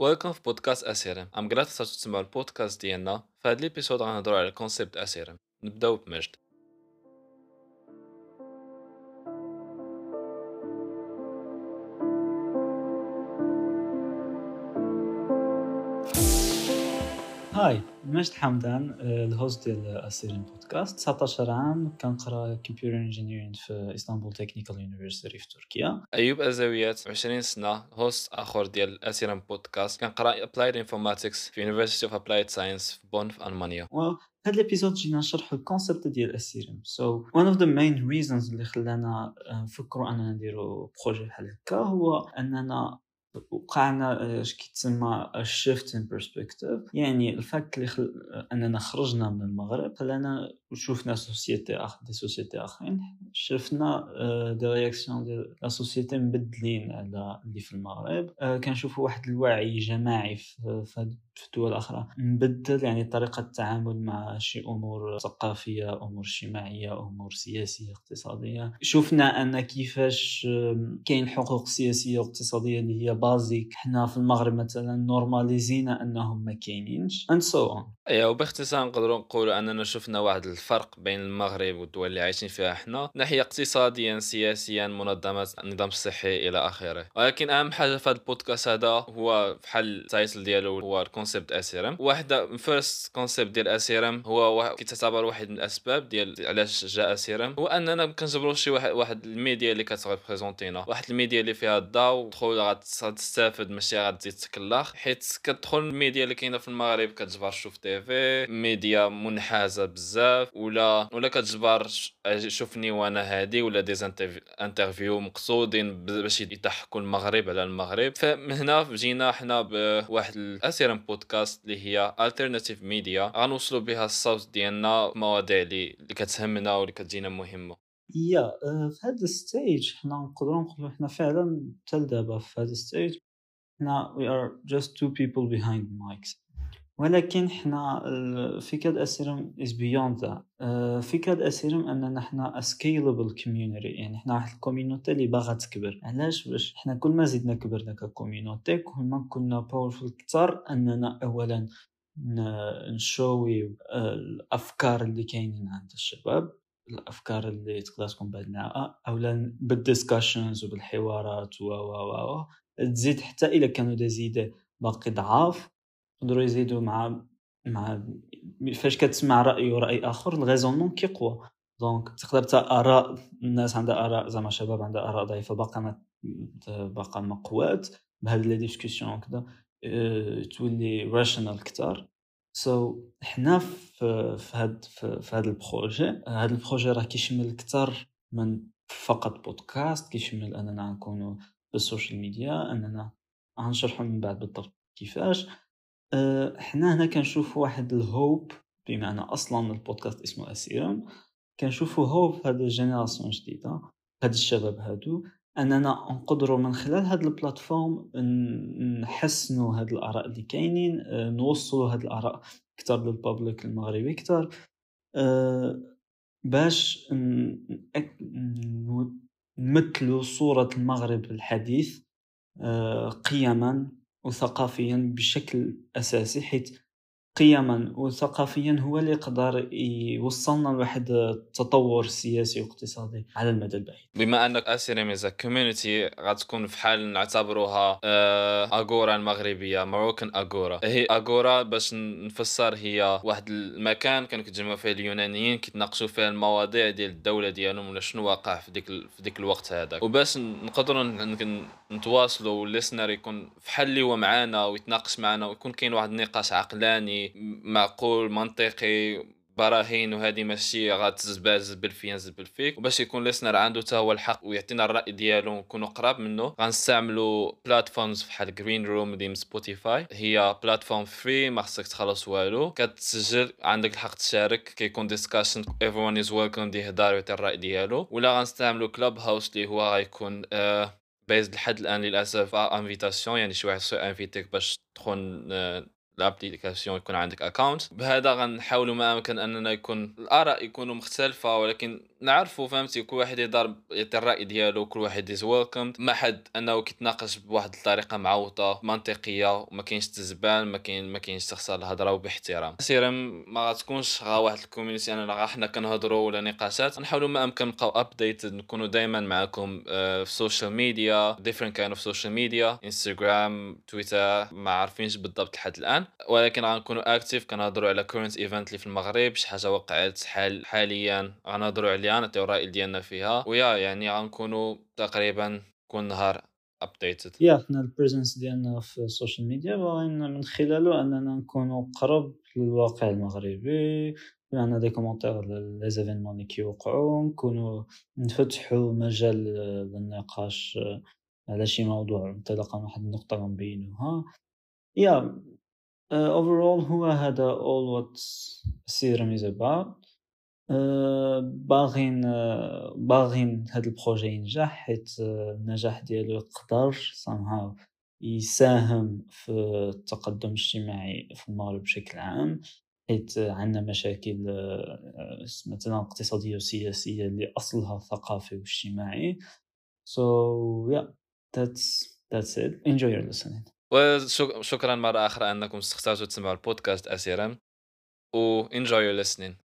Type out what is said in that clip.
Welcome في بودكاست اسيرم I'm glad صرتوا تسمعوا البودكاست ديالنا في هذا ال episode غنهضروا على ال concept اسيرم نبداو بمجد Hi مجد حمدان آه، ال host ديال اسيرين بودكاست 19 عام كنقرا computer engineering في Istanbul Technical University في تركيا. أيوب ازاويات 20 سنة host آخر ديال اسيرم بودكاست كنقرا applied informatics في University of Applied Science في بون في ألمانيا. هاد ال episode جينا نشرحوا ال concept ديال اسيرم so one of the main reasons اللي خلانا آه، نفكروا أننا نديروا projet بحال هكا هو أننا وقعنا اش كيتسمى shift in perspective يعني ال fact اللي خل... اننا خرجنا من المغرب خلانا وشوفنا société اخ des sociétés آخرين. شفنا des réactions ديال la société مبدلين على اللي في المغرب. كنشوفوا واحد الوعي جماعي في, في الدول الأخرى. مبدل يعني طريقة التعامل مع شي أمور ثقافية أمور اجتماعية أمور سياسية اقتصادية. شفنا أن كيفاش كاين حقوق سياسية واقتصادية اللي هي basique حنا في المغرب مثلا normalisينا أنهم ما كاينينش and so on ايوا وباختصار نقدروا نقولوا أننا شفنا واحد الفرق بين المغرب والدول اللي عايشين فيها حنا ناحية اقتصاديا سياسيا منظمات النظام الصحي إلى آخره. ولكن أهم حاجة في هذا البودكاست هذا هو بحال ال title ديالو هو concept أسيرم. واحدة first concept ديال أسيرم هو كيتعتبر واحد من الأسباب ديال علاش جاء أسيرم. هو أننا كنجبروا شي واحد واحد الميديا اللي كتريبريزونتينا واحد الميديا اللي فيها الضوء تدخل غتستافد ماشي غتزيد تكلخ حيت كتدخل الميديا اللي كاينة في المغرب كتجبر شوف تيفي ميديا منحازة بزاف ولا ولا كتجبر شوفني وأنا هادي ولا des interviews مقصودين باش يضحكوا المغرب على المغرب. فمن هنا جينا حنا بواحد الاسيرم بودكاست اللي هي alternative media غنوصلوا بها الصوت ديالنا مواضيع اللي كتهمنا واللي كتجينا مهمة. yeah آه، في هذا ال stage حنا نقدروا نقولوا حنا فعلا حتى دابا في هذا ال stage حنا we are just two people behind mics. ولكن حنا فكرة أسيرم beyond that. آه، فكرة أسيرم أننا حنا scalable community يعني حنا واحد ال community اللي باغا تكبر. علاش؟ باش حنا كل ما زدنا كبرنا ك community كل ما كنا powerful أكثر أننا اولا نشوي الأفكار اللي كاينين عند الشباب. الأفكار اللي تقدر تكون بعدنا أولا بال discussions وبالحوارات و و و تزيد حتى إلا كانوا دازيد باقي ضعاف يقدروا يزيدوا مع مع فاش كتسمع رأي ورأي آخر ال raisonnement كيقوى donc تقدر تا آراء الناس عندها آراء زعما شباب عندها آراء ضعيفة باقا ما باقا مقوات بهاد les discussions كذا تولي rational كتار so so, حنا في هاد في هاد ال projet هاد ال projet راه كيشمل كتر من فقط بودكاست كيشمل أننا نكونوا في ال social media أننا غنشرحوا من بعد بالضبط كيفاش. أه حنا هنا كنشوفوا واحد ال hope بمعنى أصلا البودكاست اسمه أسيرم. كنشوفوا hope هاد ال génération جديده هاد الشباب هادو. أننا نقدروا من خلال هاد ال platform نحسنوا هاد الآراء اللي كاينين أه نوصلوا هاد الآراء أكثر للبابليك المغربي أكثر أه باش نمثلوا صورة المغرب الحديث أه قيما وثقافيا بشكل أساسي حيث قيما وثقافيا هو اللي يقدر يوصلنا لواحد التطور سياسي واقتصادي على المدى البعيد. بما أنك أسيرم is a community غتكون في حال نعتبروها أغورا المغربية Moroccan agora. هي أغورا باش نفسر هي واحد المكان كانوا كيتجمعوا فيه اليونانيين كيتناقشوا فيه المواضيع ديال الدولة ديالهم ولا شنو واقع في ديك في ديك الوقت هذاك. وباش نقدروا نتواصلوا وال listener يكون في حل اللي هو معانا ويتناقش معنا ويكون كاين واحد النقاش عقلاني معقول منطقي براهين وهذه ماشي غتزبال زبل فيا فيك. وباش يكون listener عنده حتى هو الحق ويعطينا الرأي ديالو ونكونوا قراب منه غنستعملوا platforms بحال Greenroom ديال سبوتيفاي هي platform free ما خصك تخلص والو. كتسجل عندك الحق تشارك كيكون discussion everyone is welcome يهضر ويعطي الرأي ديالو. ولا غنستعملوا Clubhouse اللي هو غيكون آه base لحد الآن للأسف invitation يعني شي واحد s'invite يك باش تدخل ال application يكون عندك account بهذا غنحاولوا ما أمكن أننا يكون الآراء يكونوا مختلفة ولكن نعرفوا فهمتي كل واحد يدار يعطي الرأي ديالو كل واحد is welcome ما حد أنه كيتناقش بواحد الطريقة معوطة منطقية وما كاينش تزبال ما كاين ما كاينش تخسر الهضرة وباحترام. سيرا ما غتكونش غا واحد ال community اننا غا حنا كنهضروا ولا نقاشات. نحاولوا ما أمكن نبقاو update نكونوا دائما معكم آه، في ال social media different kind of social media انستغرام تويتر ما عارفينش بالضبط لحد الآن. ولكن غنكونوا active كنهضروا على current event اللي في المغرب شي حاجة وقعت حال حاليا. غنهضروا عليها نعطيو الراي ديالنا فيها. و yeah يعني غنكونوا تقريبا كل نهار updated yeah حنا ال presence ديالنا في ال social media باغيين من خلاله أننا نكونوا قرب للواقع المغربي. عندنا des commentaires les événements اللي كيوقعوا نكونوا نفتحوا مجال للنقاش على شي موضوع انطلاقا من واحد النقطة غنبينوها. yeah overall هو هذا all what أسيرم is about. باغين باغين هاد البروجي ينجح حيت النجاح ديالو يقدر somehow يساهم في التقدم الاجتماعي في المغرب بشكل عام. حيت عندنا مشاكل مثلا اقتصادية وسياسية اللي أصلها ثقافي واجتماعي. So yeah that's that's it. Enjoy your listening. وشكرا مرة أخرى أنكم استختارتوا تسمعوا البودكاست أسيرا و enjoy your listening.